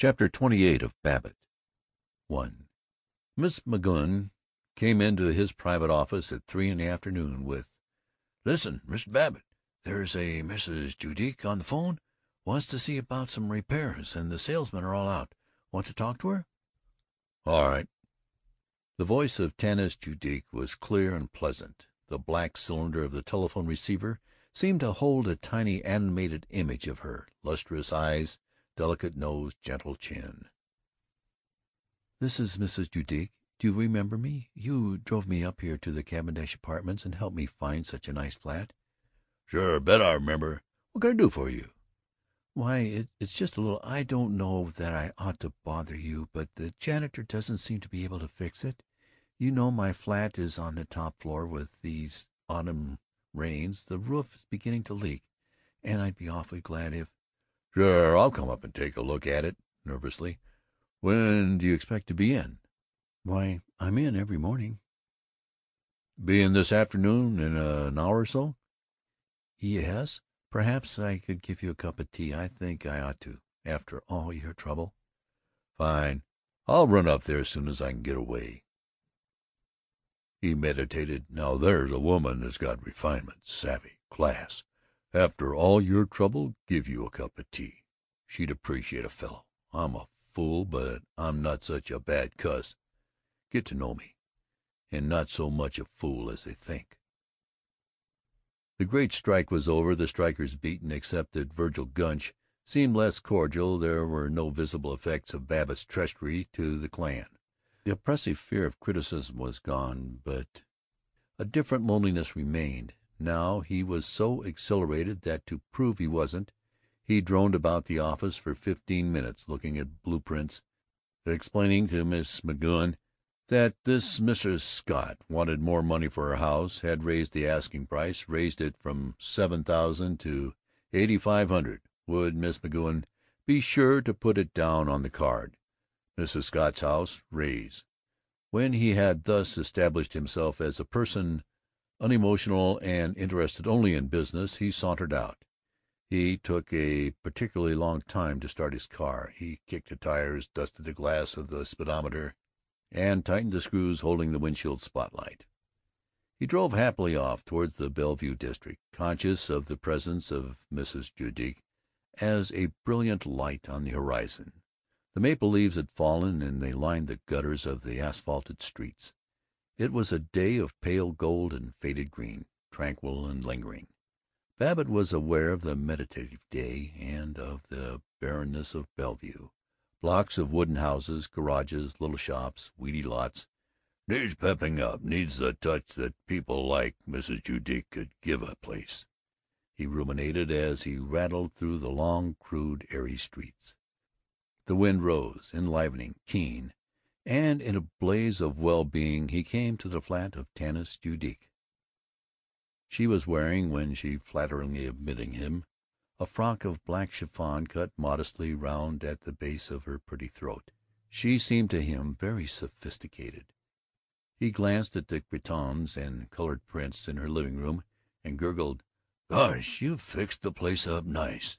CHAPTER XXVIII of Babbitt I Miss McGoun came into his private office at three in the afternoon with, "Listen, Mr. Babbitt, there's a Mrs. Judique on the 'phone. Wants to see about some repairs, and the salesmen are all out. Want to talk to her?" "All right." The voice of Tanis Judique was clear and pleasant. The black cylinder of the telephone receiver seemed to hold a tiny animated image of her lustrous eyes, delicate nose, gentle chin. "This is Mrs. Judique. Do you remember me? You drove me up here to the Cavendish Apartments and helped me find such a nice flat." "Sure. Bet I remember. What can I do for you?" "Why, it's just a little I don't know that I ought to bother you, but the janitor doesn't seem to be able to fix it. You know my flat is on the top floor. With these autumn rains the roof is beginning to leak, and I'd be awfully glad if "Sure. I'll come up and take a look at it," nervously. "When do you expect to be in?" "Why, I'm in every morning." "Be in this afternoon in uh, an hour or so?" "Yes. Perhaps I could give you a cup of tea. I think I ought to, after all your trouble." "Fine. I'll run up there as soon as I can get away." He meditated. "Now there's a woman that's got refinement, savvy, class. After all your trouble, give you a cup of tea. She'd appreciate a fellow. I'm a fool, but I'm not such a bad cuss. Get to know me, and not so much a fool as they think." The great strike was over, the strikers beaten, except that Vergil Gunch seemed less cordial. There were no visible effects of Babbitt's treachery to the clan. The oppressive fear of criticism was gone, but a different loneliness remained. Now he was so exhilarated that, to prove he wasn't, he droned about the office for fifteen minutes, looking at blue prints, explaining to Miss McGoun that this Mrs. Scott wanted more money for her house, had raised the asking price, raised it from seven thousand to eighty five hundred. Would Miss McGoun be sure to put it down on the card? Mrs. Scott's house raise. When he had thus established himself as a person unemotional and interested only in business, he sauntered out. He took a particularly long time to start his car. He kicked the tires, dusted the glass of the speedometer, and tightened the screws holding the windshield spotlight. He drove happily off toward the Bellevue district, conscious of the presence of Mrs. Judique as a brilliant light on the horizon. The maple leaves had fallen, and they lined the gutters of the asphalted streets. It was a day of pale gold and faded green, tranquil and lingering. Babbitt was aware of the meditative day, and of the barrenness of Bellevue. Blocks of wooden houses, garages, little shops, weedy lots. "Needs pepping up. Needs the touch that people like Mrs. Judique could give a place," he ruminated as he rattled through the long, crude, airy streets. The wind rose, enlivening, keen, and in a blaze of well being he came to the flat of Tanis Judique. She was wearing, when she flatteringly admitted him, a frock of black chiffon cut modestly round at the base of her pretty throat. She seemed to him very sophisticated. He glanced at the cretonnes and colored prints in her living room, and gurgled, "Gosh, you've fixed the place up nice.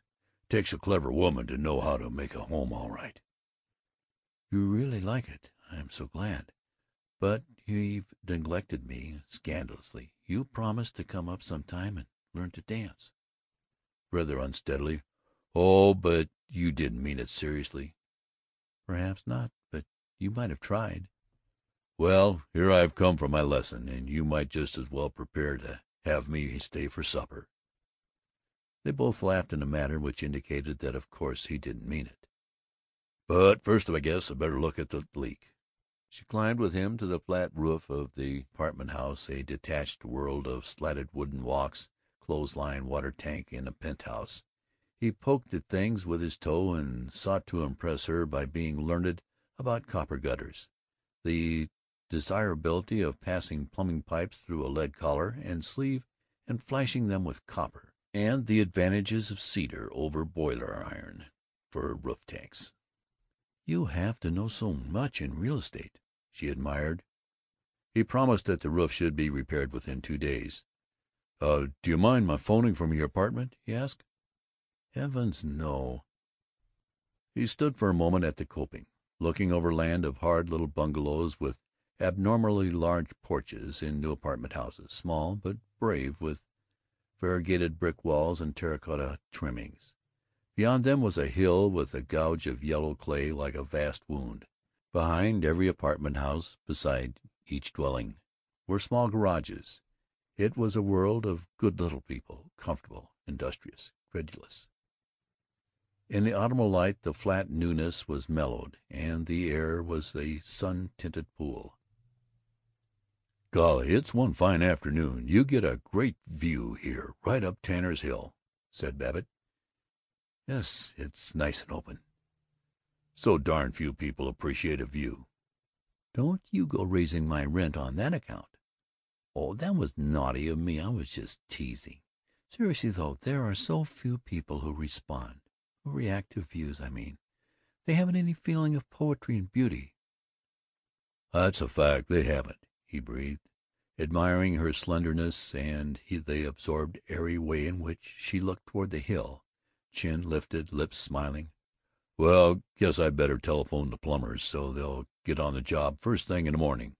Takes a clever woman to know how to make a home all right." "You really like it. I'm so glad. But you've neglected me scandalously. You promised to come up some time and learn to dance." Rather unsteadily. "Oh, but you didn't mean it seriously." "Perhaps not, but you might have tried." "Well, here I've come for my lesson, and you might just as well prepare to have me stay for supper." They both laughed in a manner which indicated that of course he didn't mean it. "But first I guess I better look at the leak." She climbed with him to the flat roof of the apartment house, a detached world of slatted wooden walks, clothesline, water tank, and a penthouse. He poked at things with his toe and sought to impress her by being learned about copper gutters, the desirability of passing plumbing pipes through a lead collar and sleeve and flashing them with copper and the advantages of cedar over boiler iron for roof tanks. "You have to know so much in real estate," she admired. He promised that the roof should be repaired within two days. "Uh, do you mind my phoning from your apartment?" he asked. "Heavens, no!" He stood for a moment at the coping, looking over land of hard little bungalows with abnormally large porches in new apartment houses, small but brave, with variegated brick walls and terra cotta trimmings. Beyond them was a hill with a gouge of yellow clay like a vast wound. Behind every apartment house, beside each dwelling, were small garages. It was a world of good little people, comfortable, industrious, credulous. In the autumnal light the flat newness was mellowed, and the air was a sun tinted pool. "Golly, it's one fine afternoon. You get a great view here, right up Tanner's Hill," said Babbitt. "Yes, it's nice and open." "So darn few people appreciate a view." "Don't you go raising my rent on that account." "Oh, that was naughty of me. I was just teasing. Seriously, though, there are so few people who respond who react to views, I mean. They haven't any feeling of poetry and beauty." "That's a fact. They haven't," he breathed, admiring her slenderness and the absorbed, airy way in which she looked toward the hill, chin lifted, lips smiling. "Well, guess I better telephone the plumbers, so they'll get on the job first thing in the morning."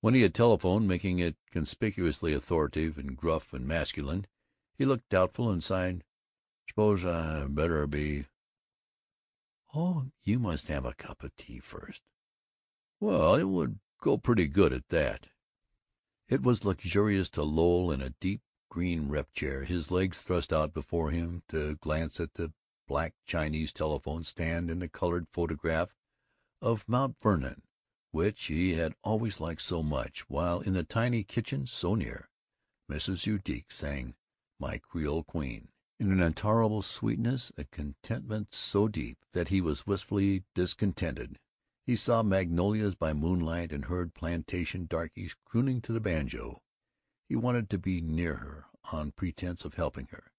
When he had telephoned, making it conspicuously authoritative and gruff and masculine, he looked doubtful and sighed, "Suppose I better be "Oh, you must have a cup of tea first." "Well, it would go pretty good at that." It was luxurious to loll in a deep green rep chair, his legs thrust out before him, to glance at the black Chinese telephone stand and the colored photograph of Mount Vernon which he had always liked so much, while in the tiny kitchen, so near, Mrs. Judique sang "My Creole Queen" in an intolerable sweetness, a contentment so deep that he was wistfully discontented. He saw magnolias by moonlight and heard plantation darkies crooning to the banjo. He wanted to be near her, on pretense of helping her.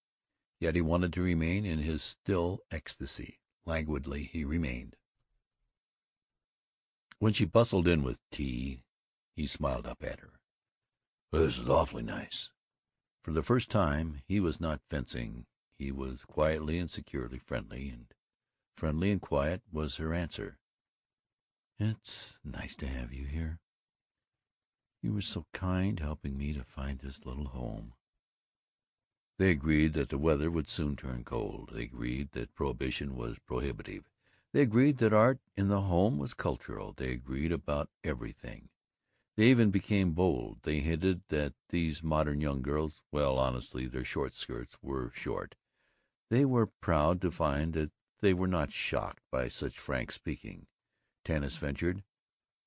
Yet he wanted to remain in his still ecstasy. Languidly he remained. When she bustled in with tea, he smiled up at her. "This is awfully nice." For the first time he was not fencing. He was quietly and securely friendly, and friendly and quiet was her answer. It's nice to have you here. You were so kind, helping me to find this little home." They agreed that the weather would soon turn cold. They agreed that prohibition was prohibitive. They agreed that art in the home was cultural. They agreed about everything. They even became bold. They hinted that these modern young girls well, honestly, their short skirts were short. They were proud to find that they were not shocked by such frank speaking. Tanis ventured,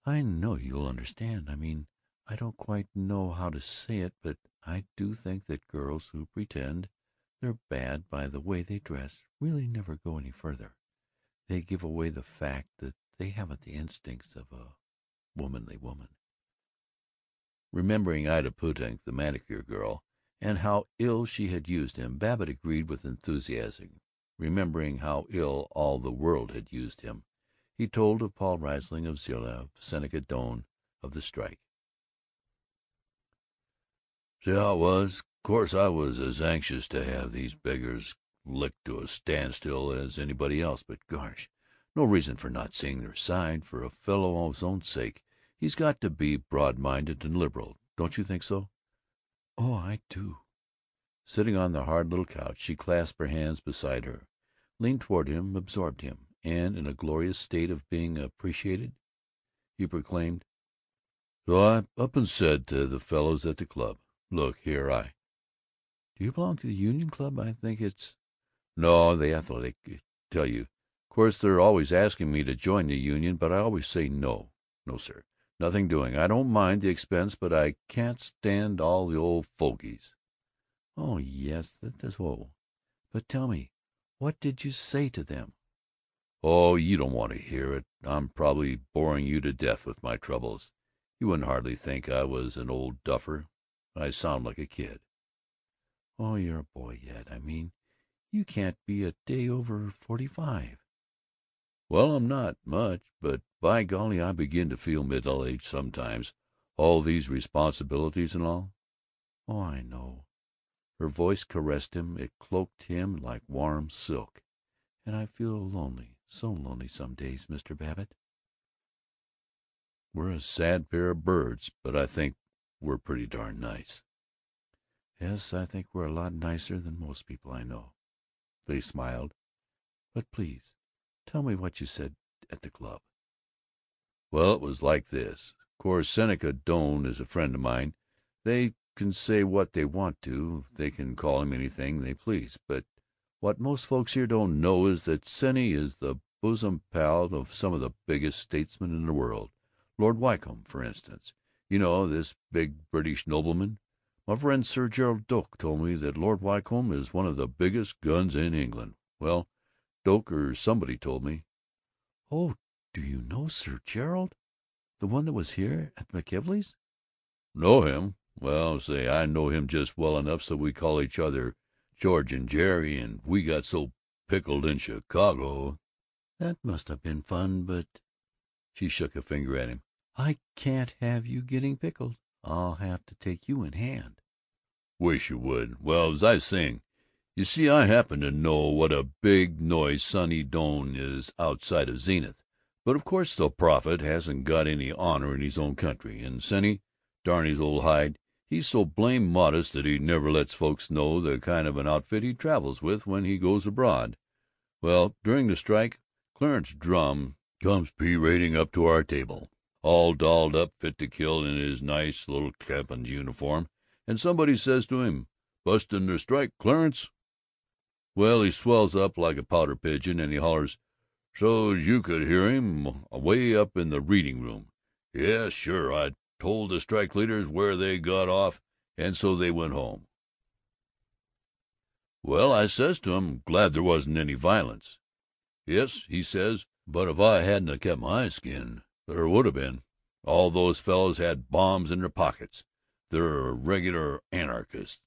"I know you'll understand. I mean, I don't quite know how to say it, but I do think that girls who pretend they're bad by the way they dress really never go any further. They give away the fact that they haven't the instincts of a womanly woman." Remembering Ida Putiak, the manicure girl, and how ill she had used him, Babbitt agreed with enthusiasm. Remembering how ill all the world had used him. He told of Paul Riesling, of Zilla, of Seneca Doane, of the strike. "See how it was. Course I was as anxious to have these beggars licked to a standstill as anybody else, but gosh, no reason for not seeing their side. For a fellow's own sake he's got to be broad minded and liberal. Don't you think so?" "Oh, I do." Sitting on the hard little couch, she clasped her hands beside her, leaned toward him, absorbed him and in a glorious state of being appreciated, he proclaimed, "So I up and said to the fellows at the club, 'Look here, I "Do you belong to the Union Club? I think it's "No, the Athletic. Tell you, Of course they're always asking me to join the Union, but I always say no. No, sir. Nothing doing. I don't mind the expense, but I can't stand all the old fogies." "Oh yes, that's so. But tell me, what did you say to them?" "Oh, you don't want to hear it. I'm probably boring you to death with my troubles. You wouldn't hardly think I was an old duffer. I sound like a kid." "Oh, you're a boy yet. I mean, you can't be a day over forty five." "Well, I'm not, much, but by golly I begin to feel middle aged sometimes. All these responsibilities and all." "Oh, I know." Her voice caressed him. It cloaked him like warm silk. and I feel lonely, so lonely some days, Mr. Babbitt." "We're a sad pair of birds, but I think we're pretty darn nice." "Yes, I think we're a lot nicer than most people I know." They smiled. "But please tell me what you said at the club." "Well, it was like this. Of Course Seneca Doane is a friend of mine. They can say what they want to, they can call him anything they please, but what most folks here don't know is that Senny is the bosom pal of some of the biggest statesmen in the world. Lord Wycombe, for instance. You know, this big British nobleman. My friend Sir Gerald Doak told me that Lord Wycombe is one of the biggest guns in England. Well, Doak or somebody told me." "Oh, do you know Sir Gerald? The one that was here at McKelvey's?" "Know him? Well, say, I know him just well enough so we call each other George and Jerry, and we got so pickled in Chicago "That must have been fun, but She shook a finger at him. "I can't have you getting pickled. I'll have to take you in hand." "Wish you would. Well, as I saying, you see, I happen to know what a big noise Senny Doane is outside of Zenith, but of course the prophet hasn't got any honor in his own country, and Senny, darn his old hide, he's so blame modest that he never lets folks know the kind of an outfit he travels with when he goes abroad. Well, during the strike, Clarence Drum comes parading up to our table, all dolled up fit to kill in his nice little captain's uniform, and somebody says to him, 'Busting the strike, Clarence?' Well, he swells up like a pouter pigeon, and he hollers, so's you could hear him, away up in the reading room, 'Yes, sure, I told the strike leaders where they got off, and so they went home.' Well, I says to him, glad there wasn't any violence.' 'Yes,' he says, 'but if I hadn't kept my skin, there would have been. All those fellows had bombs in their pockets. They're regular anarchists.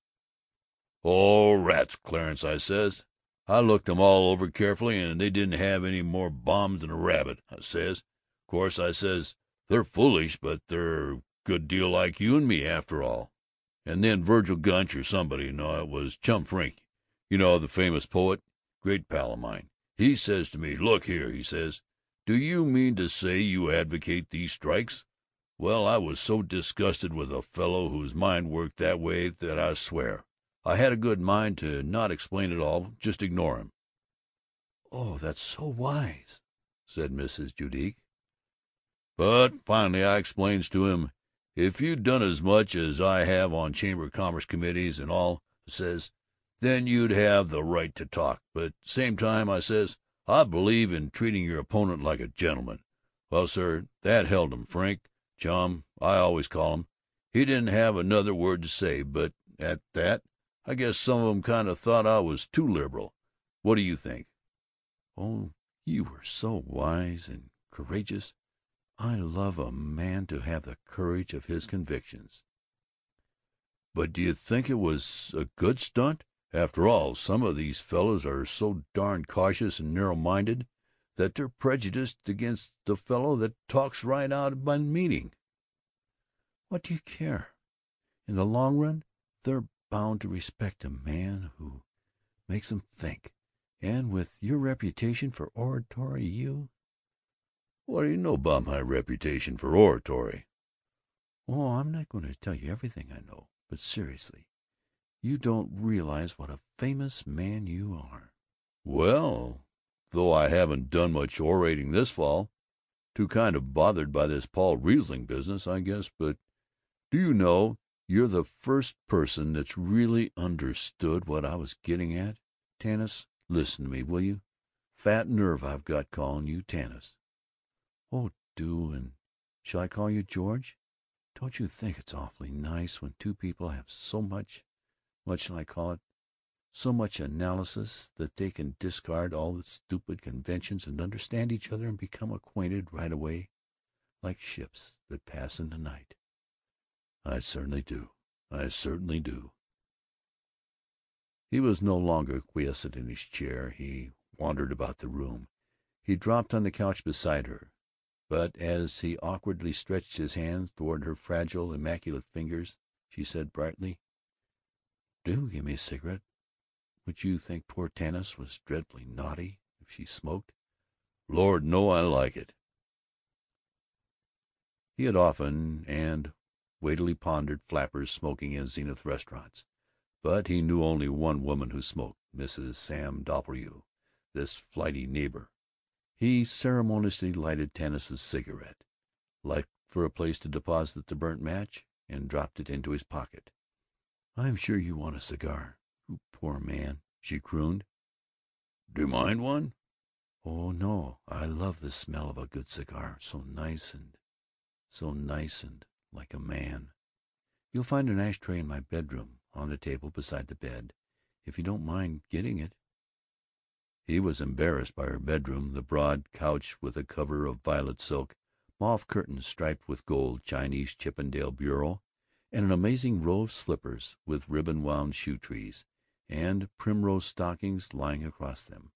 "Oh, rats, Clarence,' I says. 'I looked 'em all over carefully, and they didn't have any more bombs than a rabbit,' I says. Course, I says, they're foolish, but they're a good deal like you and me, after all.' And then Vergil Gunch, or somebody no, it was Chum Frink, you know, the famous poet, great pal of mine he says to me, 'Look here,' he says, 'do you mean to say you advocate these strikes?' Well, I was so disgusted with a fellow whose mind worked that way that I swear I had a good mind to not explain at all, just ignore him." "Oh, that's so wise," said Mrs. Judique. "But finally I explains to him, 'If you'd done as much as I have on Chamber of Commerce committees and all,' I says, 'then you'd have the right to talk, but same time,' I says, 'I believe in treating your opponent like a gentleman.' Well, sir, that held him. Frink Chum, I always call him he didn't have another word to say, but at that I guess some of 'em kind of thought I was too liberal. What do you think?" "Oh, you were so wise and courageous. I love a man to have the courage of his convictions." "But do you think it was a good stunt? After all, some of these fellows are so darn cautious and narrow minded that they're prejudiced against the fellow that talks right out of a meeting." "What do you care? In the long run they're bound to respect a man who makes them think. And with your reputation for oratory you "What do you know about my reputation for oratory?" "Oh, I'm not going to tell you everything I know, but seriously, you don't realize what a famous man you are." "Well, though I haven't done much orating this fall. Too kind of bothered by this Paul Riesling business, I guess. But do you know you're the first person that's really understood what I was getting at? Tanis, listen to me, will you? Fat nerve I've got calling you Tanis." "Oh, do! And shall I call you George? Don't you think it's awfully nice when two people have so much what shall I call it so much analysis that they can discard all the stupid conventions and understand each other and become acquainted right away, like ships that pass in the night?" "I certainly do. I certainly do." He was no longer quiescent in his chair. He wandered about the room. He dropped on the couch beside her. But as he awkwardly stretched his hands toward her fragile, immaculate fingers, she said brightly, "Do give me a cigarette. Would you think poor Tanis was dreadfully naughty if she smoked. "Lord, no, I like it." He had often and weightily pondered flappers smoking in Zenith restaurants, but he knew only one woman who smoked Mrs. Sam Doppelbrau, this flighty neighbor. He ceremoniously lighted Tanis's cigarette, looked for a place to deposit the burnt match, and dropped it into his pocket. "I'm sure you want a cigar. You poor man," she crooned. "Do you mind one?" "Oh no. I love the smell of a good cigar. So nice and so nice and like a man. You'll find an ash tray in my bedroom, on the table beside the bed, if you don't mind getting it." He was embarrassed by her bedroom, the broad couch with a cover of violet silk, mauve curtains striped with gold, Chinese Chippendale bureau, and an amazing row of slippers with ribbon wound shoe trees, and primrose stockings lying across them.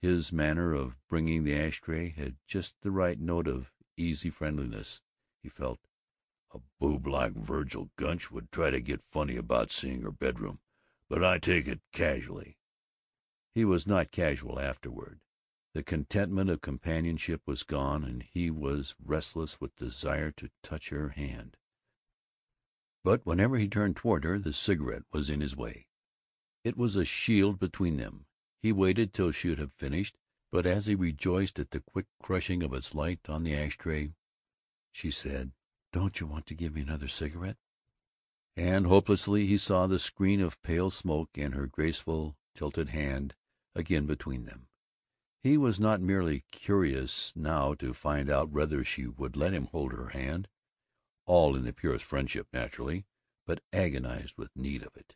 His manner of bringing the ash tray had just the right note of easy friendliness, he felt. A boob like Vergil Gunch would try to get funny about seeing her bedroom, but I take it casually. He was not casual afterward. The contentment of companionship was gone, and he was restless with desire to touch her hand. But whenever he turned toward her, the cigarette was in his way. It was a shield between them. He waited till she should have finished, but as he rejoiced at the quick crushing of its light on the ash tray, she said, "Don't you want to give me another cigarette?" And hopelessly he saw the screen of pale smoke and her graceful tilted hand again between them. He was not merely curious now to find out whether she would let him hold her hand all in the purest friendship, naturally, but agonized with need of it.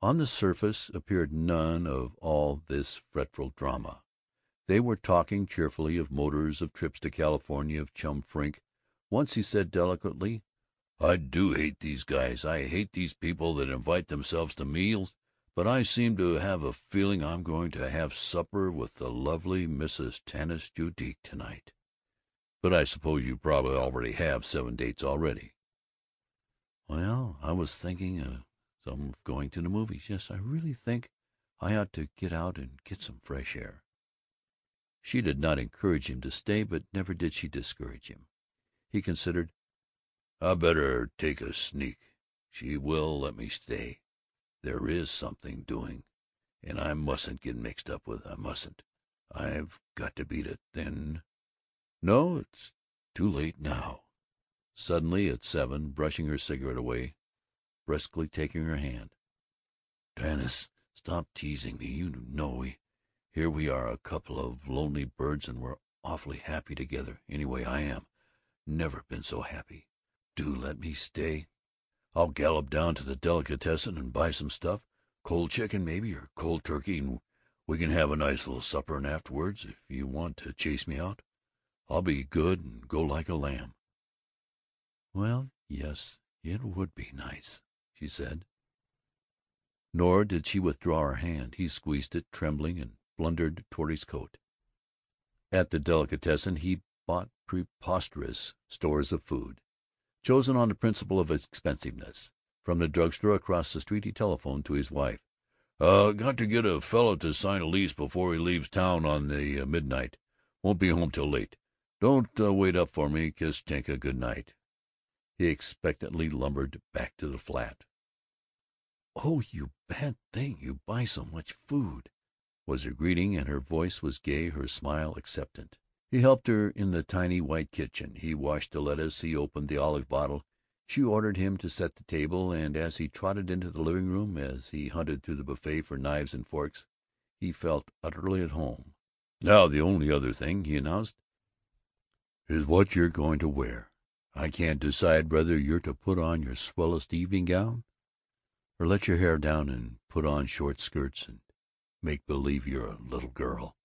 On the surface appeared none of all this fretful drama. They were talking cheerfully of motors, of trips to California, of Chum Frink. Once he said delicately, "I do hate these guys. I hate these people that invite themselves to meals, but I seem to have a feeling I'm going to have supper with the lovely Mrs. Tanis Judique to night." But I suppose you probably already have seven dates already." "Well, I was thinking of some going to the movies. Yes, I really think I ought to get out and get some fresh air." She did not encourage him to stay, but never did she discourage him. He considered, "I better take a sneak. She will let me stay. There is something doing, and I mustn't get mixed up with I mustn't. I've got to beat it. Then no, it's too late now." Suddenly, at seven, brushing her cigarette away, briskly taking her hand, "Tanis, stop teasing me. You know we here we are, a couple of lonely birds, and we're awfully happy together. Anyway, I am. Never been so happy. Do let me stay. I'll gallop down to the delicatessen and buy some stuff cold chicken, maybe, or cold turkey, and we can have a nice little supper, and afterwards, if you want to chase me out I'll be good and go like a lamb." "Well, yes, it would be nice," she said. Nor did she withdraw her hand. He squeezed it, trembling, and blundered toward his coat. At the delicatessen he bought preposterous stores of food, chosen on the principle of expensiveness. From the drug store across the street he telephoned to his wife. "Uh, got to get a fellow to sign a lease before he leaves town on the uh, midnight. Won't be home till late. Don't uh, wait up for me. Kiss Tinka good night." He expectantly lumbered back to the flat. "Oh, you bad thing! You buy so much food!" was her greeting, and her voice was gay, her smile acceptant. He helped her in the tiny white kitchen. He washed the lettuce, he opened the olive bottle. She ordered him to set the table, and as he trotted into the living room, as he hunted through the buffet for knives and forks, he felt utterly at home. "Now the only other thing," he announced is what you're going to wear. I can't decide whether you're to put on your swellest evening gown, or let your hair down and put on short skirts and make believe you're a little girl.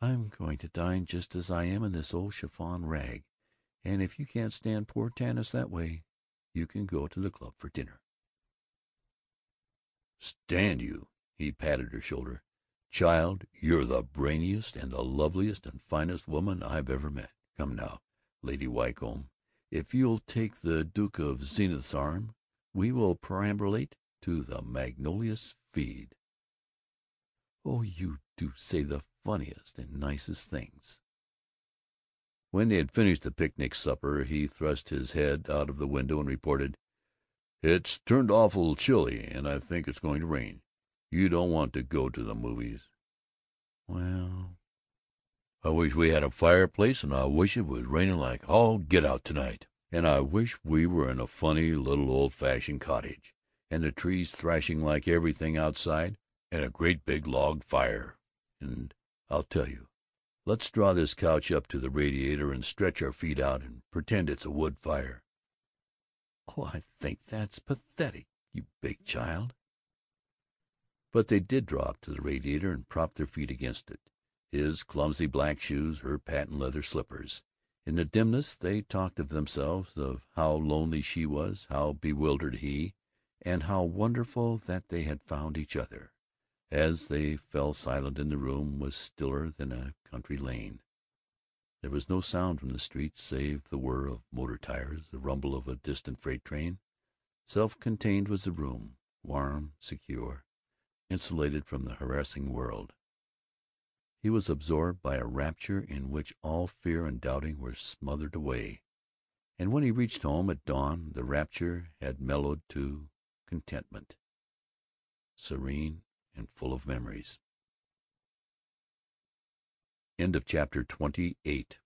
I'm going to dine just as I am in this old chiffon rag, and if you can't stand poor Tanis that way, you can go to the club for dinner." "Stand you!" He patted her shoulder. "Child, you're the brainiest and the loveliest and finest woman I've ever met. Come now, Lady Wycombe, if you'll take the Duke of Zenith's arm, we will perambulate to the Magnolias Feed." "Oh, you do say the funniest and nicest things." When they had finished the picnic supper he thrust his head out of the window and reported, "It's turned awful chilly, and I think it's going to rain. You don't want to go to the movies." "Well I wish we had a fireplace, and I wish it was raining like all get out to night, and I wish we were in a funny little old fashioned cottage, and the trees thrashing like everything outside, and a great big log fire, and I'll tell you, let's draw this couch up to the radiator and stretch our feet out and pretend it's a wood fire." "Oh, I think that's pathetic, you big child!" But they did draw up to the radiator and prop their feet against it his clumsy black shoes, her patent leather slippers. In the dimness they talked of themselves, of how lonely she was, how bewildered he, and how wonderful that they had found each other. As they fell silent in the room was stiller than a country lane. There was no sound from the street save the whir of motor tires, the rumble of a distant freight train. Self contained was the room, warm, secure, insulated from the harassing world. He was absorbed by a rapture in which all fear and doubting were smothered away, and when he reached home at dawn the rapture had mellowed to contentment, serene and full of memories. CHAPTER XXIX